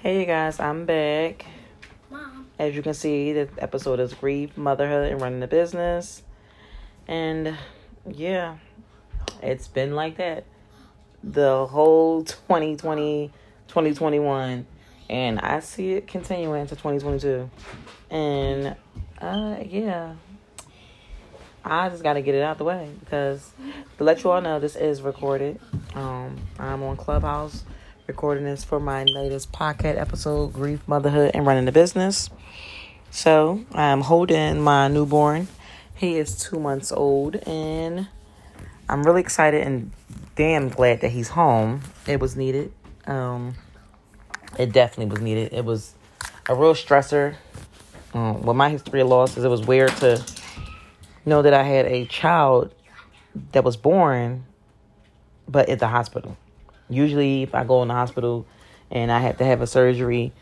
Hey you guys, I'm back. Mom. As you can see, the episode is grief, motherhood, and running the business. And yeah, it's been like that the whole 2020, 2021. And I see it continuing into 2022. And uh, yeah, I just got to get it out the way because to let you all know, this is recorded. Um, I'm on Clubhouse recording this for my latest podcast episode Grief, Motherhood, and Running the Business. So I'm holding my newborn. He is two months old, and I'm really excited and damn glad that he's home. It was needed. Um, it definitely was needed. It was a real stressor. Um, with my history of losses, it was weird to know that I had a child that was born, but at the hospital. Usually, if I go in the hospital and I have to have a surgery,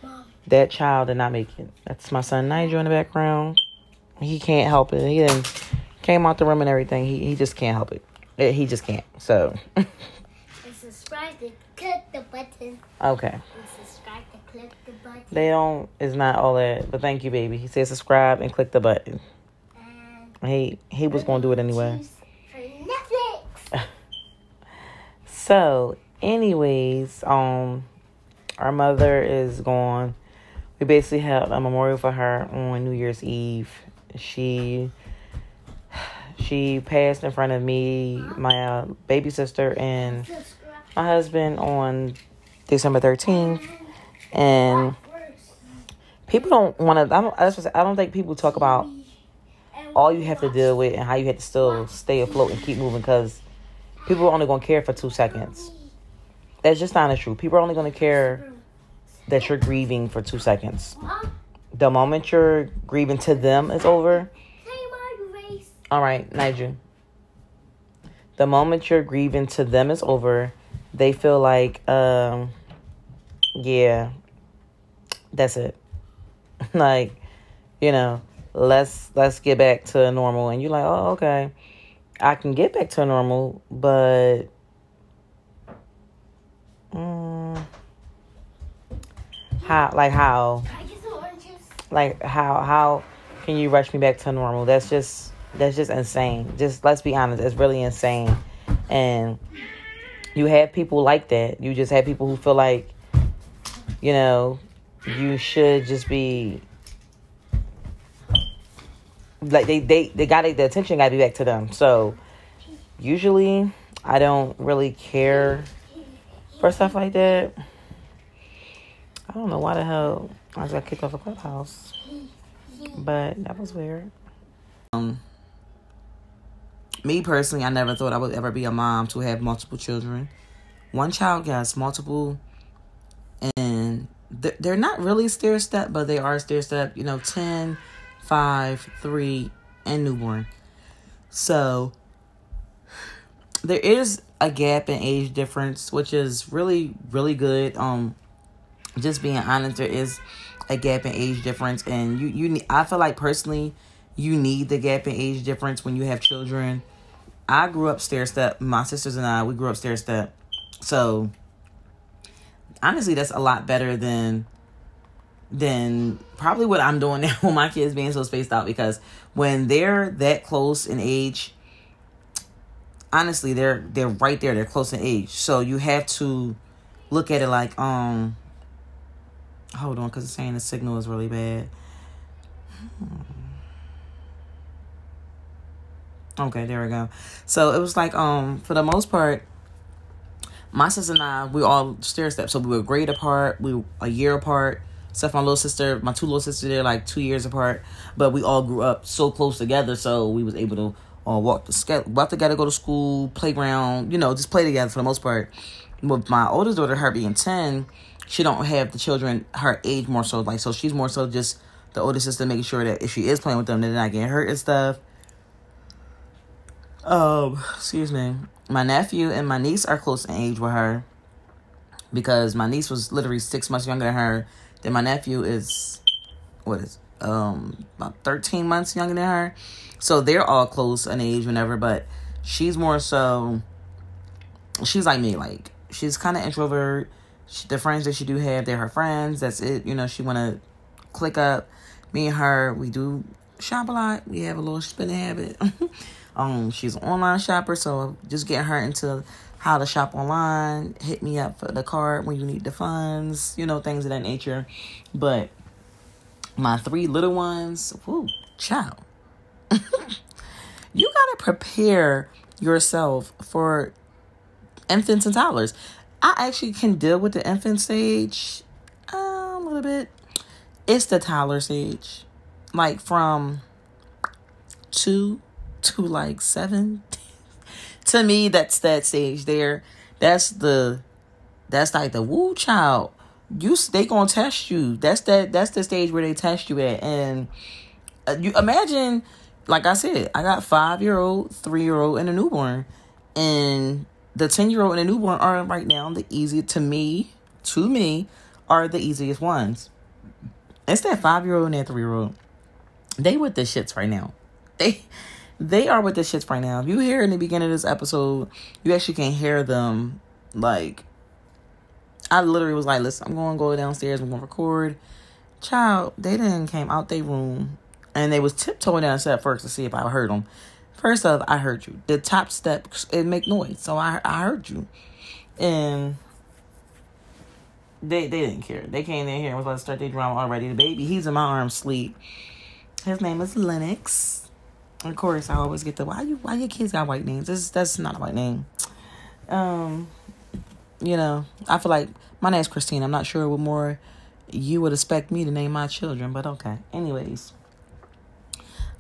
that child did not make it. That's my son Nigel in the background. He can't help it. He then came out the room and everything. He he just can't help it. He just can't. So And subscribe and click the button. okay. And subscribe and click the button. They don't. It's not all that. But thank you, baby. He said subscribe and click the button. And He he was gonna do it anyway. For Netflix. So, anyways, um, our mother is gone. We basically had a memorial for her on New Year's Eve. She she passed in front of me, my uh, baby sister, and my husband on December thirteenth. And people don't want to. I don't. I don't think people talk about all you have to deal with and how you have to still stay afloat and keep moving because people are only to care for two seconds. That's just not true. People are only going to care that you're grieving for two seconds. The moment you're grieving to them is over. say my grace. All right, Nigel. The moment you're grieving to them is over. They feel like, um, yeah, that's it. like, you know, let's let's get back to normal. And you're like, oh, okay, I can get back to normal, but, mm, how? Like how? Like how how can you rush me back to normal? That's just that's just insane. Just let's be honest it's really insane. And you have people like that. You just have people who feel like you know you should just be like they they they got the attention got to be back to them. So usually i don't really care for stuff like that i don't know why the hell i got kicked off a clubhouse but that was weird. Um, me personally, I never thought I would ever be a mom to have multiple children. One child, yes, multiple, and th- they're not really stair step, but they are stair step. You know, 10, 5, 3, and newborn. So there is a gap in age difference, which is really, really good. Um, just being honest, there is a gap in age difference, and you you I feel like personally, you need the gap in age difference when you have children. I grew up stair step. My sisters and I we grew up stair step, so honestly, that's a lot better than than probably what I'm doing now with my kids being so spaced out. Because when they're that close in age, honestly, they're they're right there. They're close in age, so you have to look at it like um Hold on, because it's saying the signal is really bad. Hmm. Okay, there we go. So it was like, um, for the most part, my sister and I, we all stair step. So we were grade apart, we a year apart. Except my little sister, my two little sisters, they're like two years apart. But we all grew up so close together, so we was able to all walk the walk together, go to school, playground, you know, just play together for the most part. With my oldest daughter, her being ten, she don't have the children her age more so like so she's more so just the older sister making sure that if she is playing with them they're not getting hurt and stuff. Um excuse me. My nephew and my niece are close in age with her because my niece was literally six months younger than her. Then my nephew is what is um about 13 months younger than her so they're all close in age whenever but she's more so she's like me like she's kind of introvert she, the friends that she do have, they're her friends. That's it. You know, she want to click up. Me and her, we do shop a lot. We have a little spending habit. um, she's an online shopper, so just get her into how to shop online. Hit me up for the card when you need the funds. You know, things of that nature. But my three little ones, whoo, child. you gotta prepare yourself for infants and toddlers. I actually can deal with the infant stage uh, a little bit. It's the toddler stage, like from two to like seven. to me, that's that stage there. That's the that's like the woo child. You they gonna test you. That's that. That's the stage where they test you at. And uh, you imagine, like I said, I got five year old, three year old, and a newborn, and the 10 year old and the newborn are right now the easiest to me, to me, are the easiest ones. It's that five year old and that three year old. They with the shits right now. They they are with the shits right now. If you hear in the beginning of this episode, you actually can hear them like I literally was like, listen, I'm gonna go downstairs, I'm gonna record. Child, they then came out their room and they was tiptoeing downstairs first to see if I heard them. First off, I heard you. The top step it make noise, so I I heard you, and they they didn't care. They came in here and was to start their drama already. The baby, he's in my arms, sleep. His name is Lennox. Of course, I always get the why you why your kids got white names. This that's not a white name. Um, you know, I feel like my name's Christine. I'm not sure what more you would expect me to name my children, but okay. Anyways,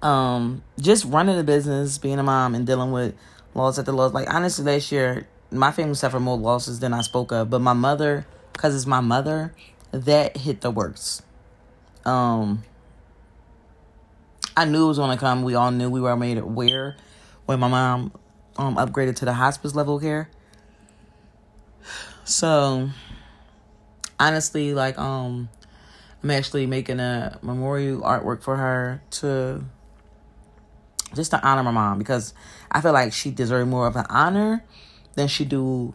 um, just running a business, being a mom, and dealing with loss at the loss. Like honestly, last year my family suffered more losses than I spoke of, but my mother, because it's my mother, that hit the worst. Um, I knew it was gonna come. We all knew we were made aware when my mom um upgraded to the hospice level care. So honestly, like um, I'm actually making a memorial artwork for her to just to honor my mom because I feel like she deserved more of an honor than she do,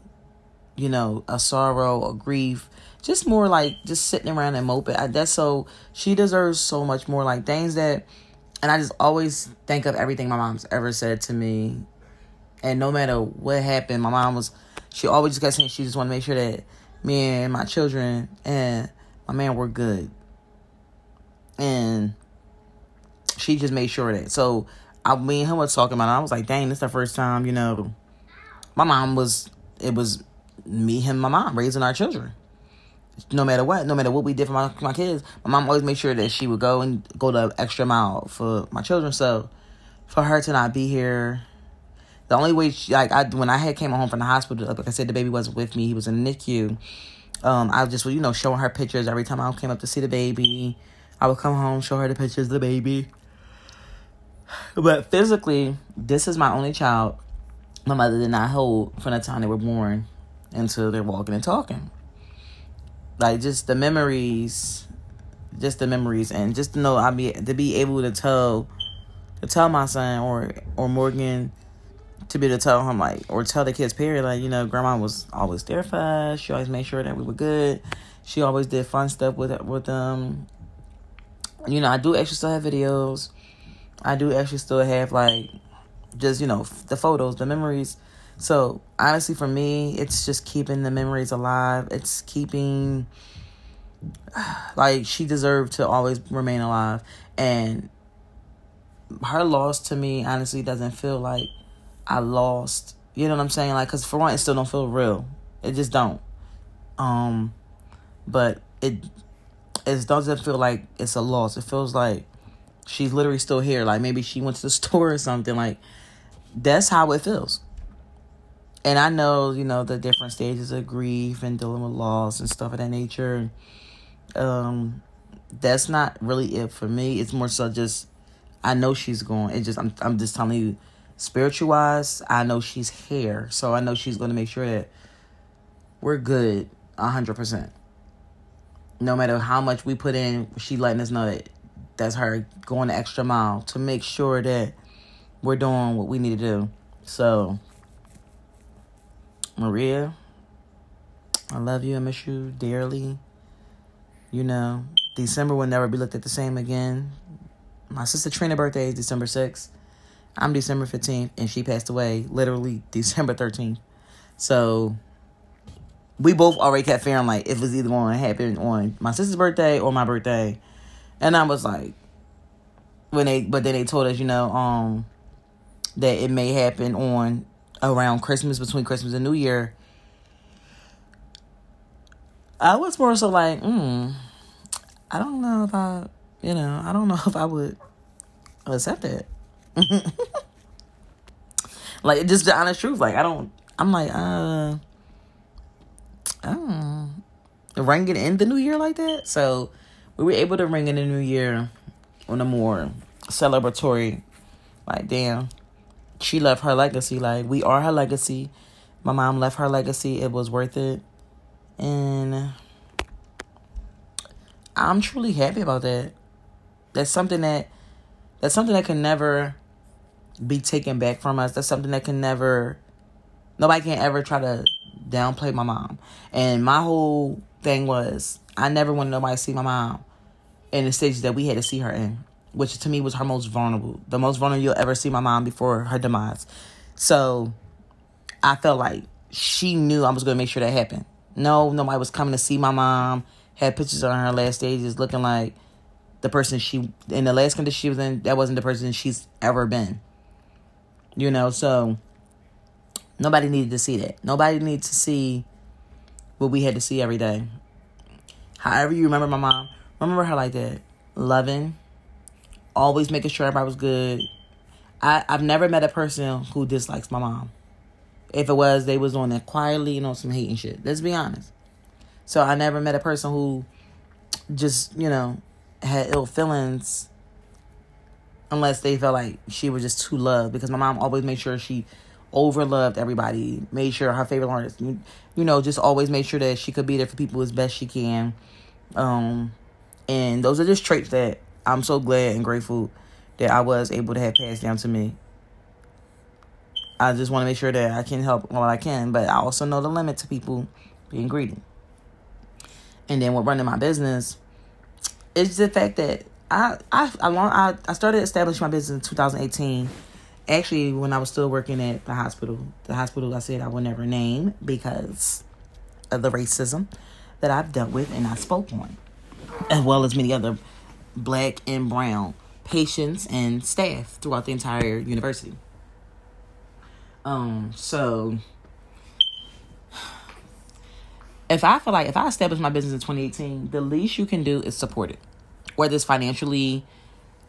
you know, a sorrow or grief. Just more like just sitting around and moping. I, that's so she deserves so much more like things that, and I just always think of everything my mom's ever said to me, and no matter what happened, my mom was she always just got saying she just want to make sure that me and my children and my man were good, and she just made sure that so I mean, him was talking about it. I was like, dang, this is the first time, you know, my mom was it was me, him, my mom raising our children. No matter what, no matter what we did for my my kids, my mom always made sure that she would go and go the extra mile for my children. So for her to not be here, the only way she, like I when I had came home from the hospital, like I said, the baby wasn't with me. He was in NICU. Um, I was just you know showing her pictures every time I came up to see the baby. I would come home, show her the pictures of the baby. But physically, this is my only child my mother did not hold from the time they were born until they're walking and talking. Like just the memories, just the memories, and just to know I be to be able to tell, to tell my son or or Morgan, to be able to tell him like or tell the kids period like you know grandma was always there for us. She always made sure that we were good. She always did fun stuff with with them. You know I do still have videos I do actually still have like just you know the photos, the memories. So honestly, for me, it's just keeping the memories alive. It's keeping like she deserved to always remain alive, and her loss to me honestly doesn't feel like I lost. You know what I'm saying? Like, cause for one, it still don't feel real. It just don't. Um, but it it doesn't feel like it's a loss. It feels like she's literally still here. Like maybe she went to the store or something. Like that's how it feels. And I know, you know, the different stages of grief and dealing with loss and stuff of that nature. Um, that's not really it for me. It's more so just I know she's going. It just I'm I'm just telling you, spiritual wise, I know she's here. So I know she's gonna make sure that we're good hundred percent. No matter how much we put in, she letting us know that that's her going the extra mile to make sure that we're doing what we need to do. So, Maria, I love you. I miss you dearly. You know, December will never be looked at the same again. My sister Trina' birthday is December 6th. I'm December 15th, and she passed away literally December 13th. So we both already kept feeling like it was either going to happen on my sister's birthday or my birthday. And I was like, when they, but then they told us, you know, um, that it may happen on around Christmas, between Christmas and New Year. I was more so like, hmm, I don't know if I, you know, I don't know if I would accept it. like, just the honest truth. Like, I don't, I'm like, uh, oh, ring it in the new year like that. So we were able to ring in the new year on a more celebratory, like, damn, she left her legacy. Like, we are her legacy. My mom left her legacy. It was worth it. And I'm truly happy about that. That's something that that's something that can never be taken back from us. That's something that can never nobody can ever try to downplay my mom. And my whole thing was I never wanted nobody to see my mom in the stage that we had to see her in, which to me was her most vulnerable. The most vulnerable you'll ever see my mom before her demise. So I felt like she knew I was gonna make sure that happened. No, nobody was coming to see my mom. Had pictures on her last stages looking like the person she in the last condition she was in. That wasn't the person she's ever been. You know, so nobody needed to see that. Nobody needed to see what we had to see every day. However, you remember my mom, remember her like that, loving, always making sure everybody was good. I I've never met a person who dislikes my mom. If it was, they was on that quietly, you know, some hate and shit. Let's be honest. So I never met a person who just, you know, had ill feelings unless they felt like she was just too loved because my mom always made sure she overloved everybody, made sure her favorite artist, you know, just always made sure that she could be there for people as best she can. Um, and those are just traits that I'm so glad and grateful that I was able to have passed down to me. I just want to make sure that I can help while I can, but I also know the limit to people being greedy. And then with running my business, it's the fact that I I I I, I started establishing my business in 2018. Actually, when I was still working at the hospital, the hospital I said I would never name because of the racism that I've dealt with and I spoke on, as well as many other black and brown patients and staff throughout the entire university. Um, so if I feel like if I establish my business in 2018, the least you can do is support it, whether it's financially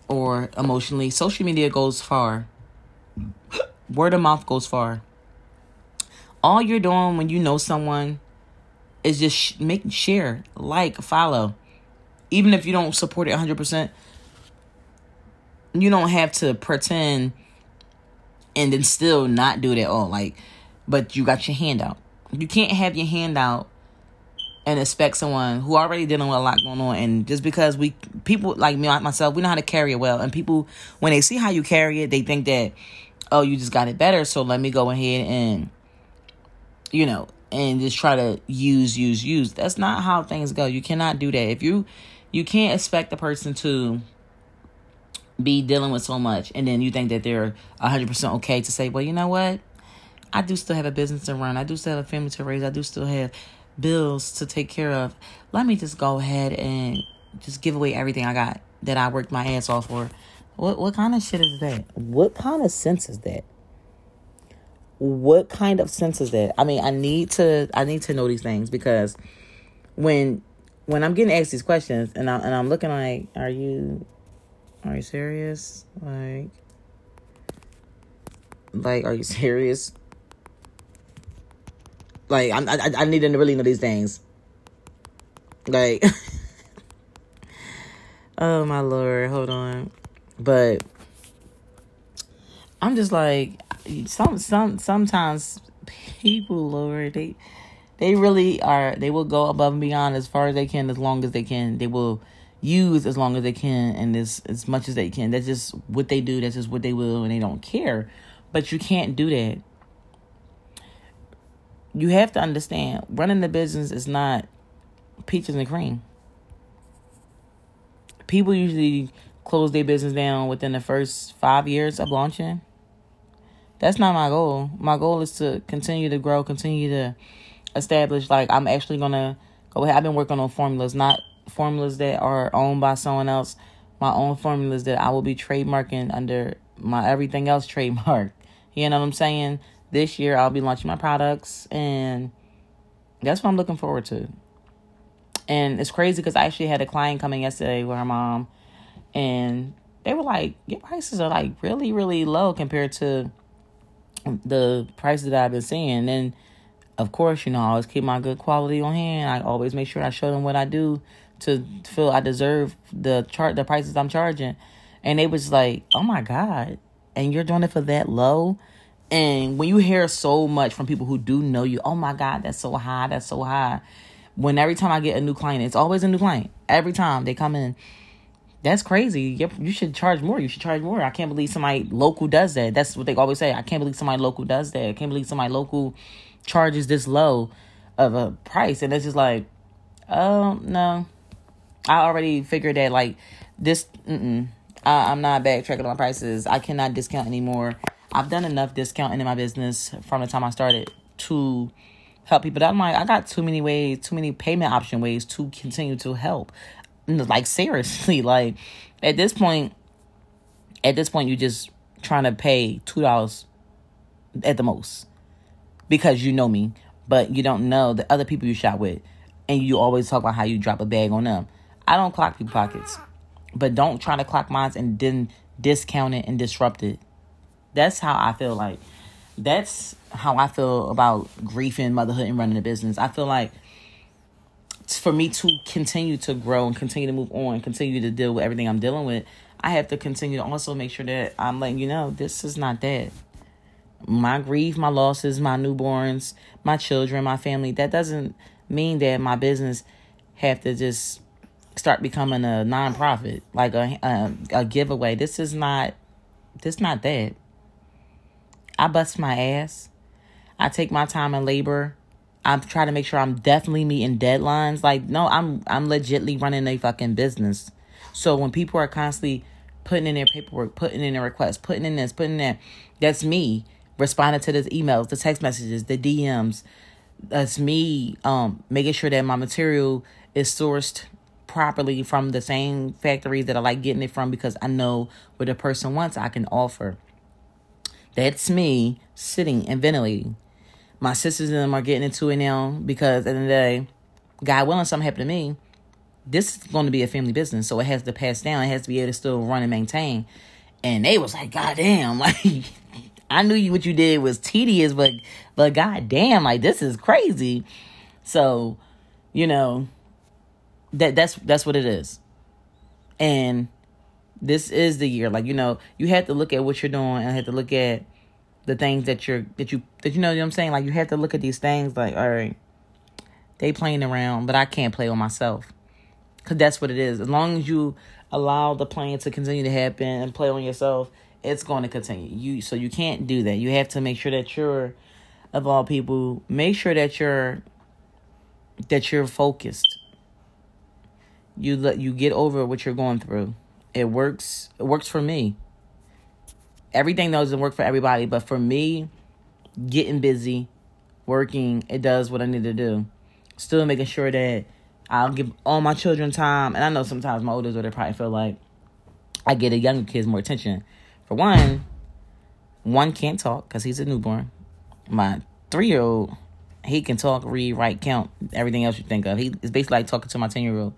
or emotionally. Social media goes far. Word of mouth goes far. All you're doing when you know someone is just sh- make share, like, follow. Even if you don't support it 100%, you don't have to pretend and then still not do it at all. Like, but you got your hand out. You can't have your hand out and expect someone who already dealing with a lot going on. And just because we people like me myself we know how to carry it well. And people when they see how you carry it they think that oh you just got it better. So let me go ahead and you know and just try to use use use. That's not how things go. You cannot do that. If you you can't expect the person to be dealing with so much and then you think that they're 100% okay to say well you know what? I do still have a business to run. I do still have a family to raise. I do still have bills to take care of. Let me just go ahead and just give away everything i got that i worked my ass off for. What what kind of shit is that? What kind of sense is that? What kind of sense is that? I mean i need to i need to know these things because when when i'm getting asked these questions and, I, and i'm looking like are you are you serious? Like, like, are you serious? Like, I'm, I, I need to really know these things. Like, oh my lord, hold on. But I'm just like, some, some, sometimes people, Lord, they, they really are. They will go above and beyond as far as they can, as long as they can. They will use as long as they can and as as much as they can. That's just what they do. That's just what they will, and they don't care. But you can't do that. you have to understand running the business is not peaches and cream. People usually close their business down within the first five years of launching. That's not my goal. My goal is to continue to grow, continue to establish. Like I'm actually gonna go ahead. I've been working on formulas, not formulas that are owned by someone else. My own formulas that I will be trademarking under my everything else trademark. You know what I'm saying? This year I'll be launching my products, and that's what I'm looking forward to. And it's crazy because I actually had a client coming yesterday with her mom, and they were like, "Your prices are like really, really low compared to the prices that I've been seeing." And of course, you know, I always keep my good quality on hand. I always make sure I show them what I do to feel I deserve the chart, the prices I'm charging. And they was like, "Oh my god!" And you're doing it for that low. And when you hear so much from people who do know you, oh my God, that's so high, that's so high. When every time I get a new client, it's always a new client. Every time they come in, that's crazy. Yep, You should charge more. You should charge more. I can't believe somebody local does that. That's what they always say. I can't believe somebody local does that. I can't believe somebody local charges this low of a price. And it's just like, oh, no. I already figured that, like, this. I, I'm not backtracking on my prices. I cannot discount anymore. I've done enough discounting in my business from the time I started to help people. I'm like, I got too many ways, too many payment option ways to continue to help. Like seriously, like at this point, at this point, you're just trying to pay two dollars at the most because you know me, but you don't know the other people you shop with, and you always talk about how you drop a bag on them. I don't clock people pockets, but don't try to clock mine and then discount it and disrupt it. That's how I feel like. That's how I feel about grief and motherhood and running a business. I feel like for me to continue to grow and continue to move on, continue to deal with everything I'm dealing with, I have to continue to also make sure that I'm letting you know this is not that. My grief, my losses, my newborns, my children, my family, that doesn't mean that my business have to just start becoming a nonprofit, like a a, a giveaway. This is not this not that. I bust my ass. I take my time and labor. I'm trying to make sure I'm definitely meeting deadlines. Like, no, I'm I'm legitly running a fucking business. So when people are constantly putting in their paperwork, putting in their requests, putting in this, putting in that, that's me responding to the emails, the text messages, the DMs. That's me um making sure that my material is sourced properly from the same factories that I like getting it from because I know what a person wants I can offer. That's me sitting and ventilating. My sisters and them are getting into it now because at the end of the day, God willing, something happened to me. This is going to be a family business, so it has to pass down. It has to be able to still run and maintain. And they was like, God damn, like I knew you what you did was tedious, but but god damn, like this is crazy. So, you know, that that's that's what it is. And this is the year. Like, you know, you have to look at what you're doing and have to look at the things that you're that you that you know what I'm saying? Like you have to look at these things like, all right, they playing around, but I can't play on myself. Cause that's what it is. As long as you allow the playing to continue to happen and play on yourself, it's going to continue. You so you can't do that. You have to make sure that you're of all people, make sure that you're that you're focused. You let you get over what you're going through. It works. It works for me. Everything doesn't work for everybody, but for me, getting busy, working, it does what I need to do. Still making sure that I'll give all my children time. And I know sometimes my older they probably feel like I get the younger kids more attention. For one, one can't talk because he's a newborn. My three year old, he can talk, read, write, count, everything else you think of. He is basically like talking to my 10 year old.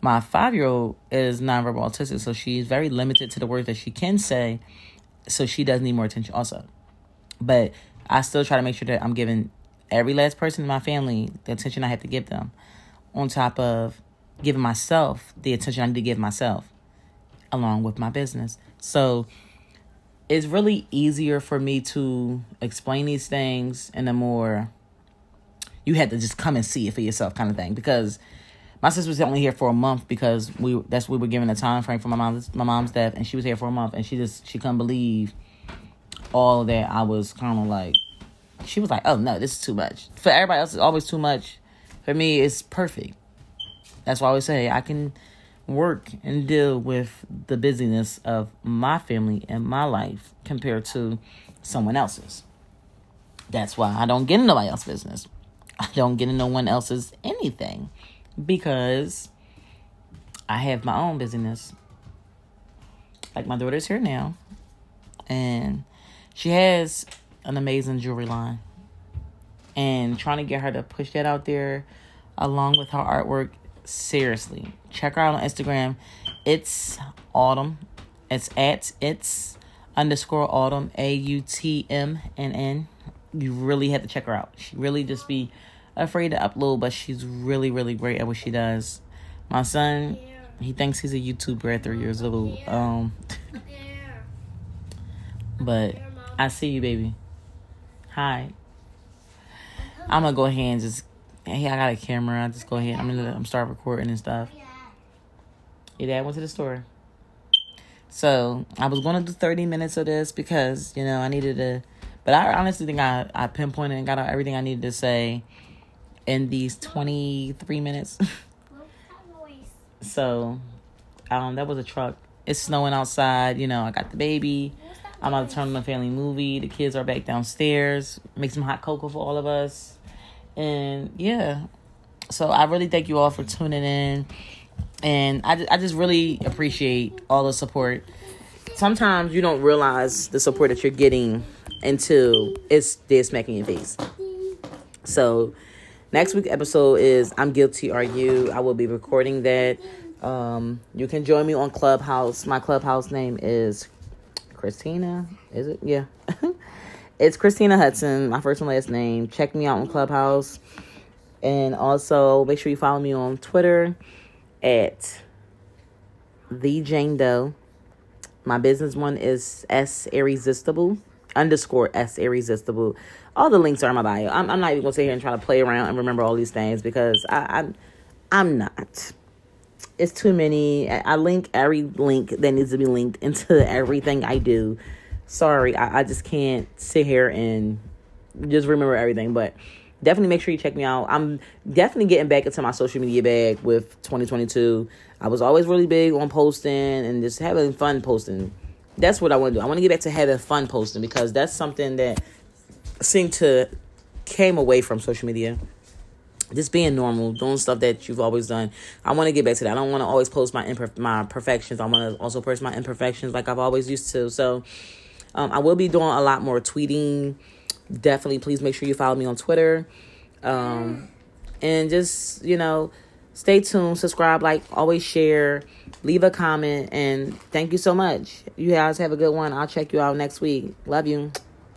My five year old is nonverbal autistic, so she's very limited to the words that she can say. So she does need more attention also. But I still try to make sure that I'm giving every last person in my family the attention I have to give them, on top of giving myself the attention I need to give myself, along with my business. So it's really easier for me to explain these things in a more you had to just come and see it for yourself kind of thing because my sister was only here for a month because we that's we were given a time frame for my mom's my mom's death, and she was here for a month, and she just she couldn't believe all that I was kind of like she was like, "Oh no, this is too much." For everybody else, it's always too much. For me, it's perfect. That's why I always say I can work and deal with the busyness of my family and my life compared to someone else's. That's why I don't get in nobody else's business. I don't get in no one else's anything because I have my own busyness. Like my daughter's here now, and she has an amazing jewelry line. And trying to get her to push that out there along with her artwork, seriously, check her out on Instagram. It's autumn. It's at it's underscore autumn a u t m n n. You really have to check her out. She really just be afraid to upload, but she's really really great at what she does. My son, he thinks he's a YouTuber at three years old. Um, but I see you, baby. Hi. I'm gonna go ahead and just. Hey, I got a camera. I just go ahead. I'm gonna. I'm start recording and stuff. Your dad went to the store. So I was gonna do 30 minutes of this because you know I needed to, but I honestly think I I pinpointed and got out everything I needed to say in these 23 minutes. so, um, that was a truck. It's snowing outside. You know, I got the baby. I'm about to turn on the family movie. The kids are back downstairs. Make some hot cocoa for all of us. And yeah, so I really thank you all for tuning in. And I, I just really appreciate all the support. Sometimes you don't realize the support that you're getting until it's dead smacking your face. So next week episode is I'm Guilty Are You. I will be recording that. Um, you can join me on Clubhouse. My Clubhouse name is Christina. Is it? Yeah. it's Christina Hudson, my first and last name. Check me out on Clubhouse. And also make sure you follow me on Twitter at the Jane Doe. My business one is S Irresistible underscore S Irresistible. All the links are in my bio. I'm, I'm not even gonna sit here and try to play around and remember all these things because I, I'm I'm not it's too many. I link every link that needs to be linked into everything I do. Sorry, I, I just can't sit here and just remember everything. But definitely make sure you check me out. I'm definitely getting back into my social media bag with 2022. I was always really big on posting and just having fun posting. That's what I want to do. I want to get back to having fun posting because that's something that seemed to came away from social media just being normal, doing stuff that you've always done. I want to get back to that. I don't want to always post my imper- my perfections. I want to also post my imperfections like I've always used to. So, um, I will be doing a lot more tweeting. Definitely, please make sure you follow me on Twitter, um, and just you know, stay tuned, subscribe, like, always share, leave a comment, and thank you so much. You guys have a good one. I'll check you out next week. Love you.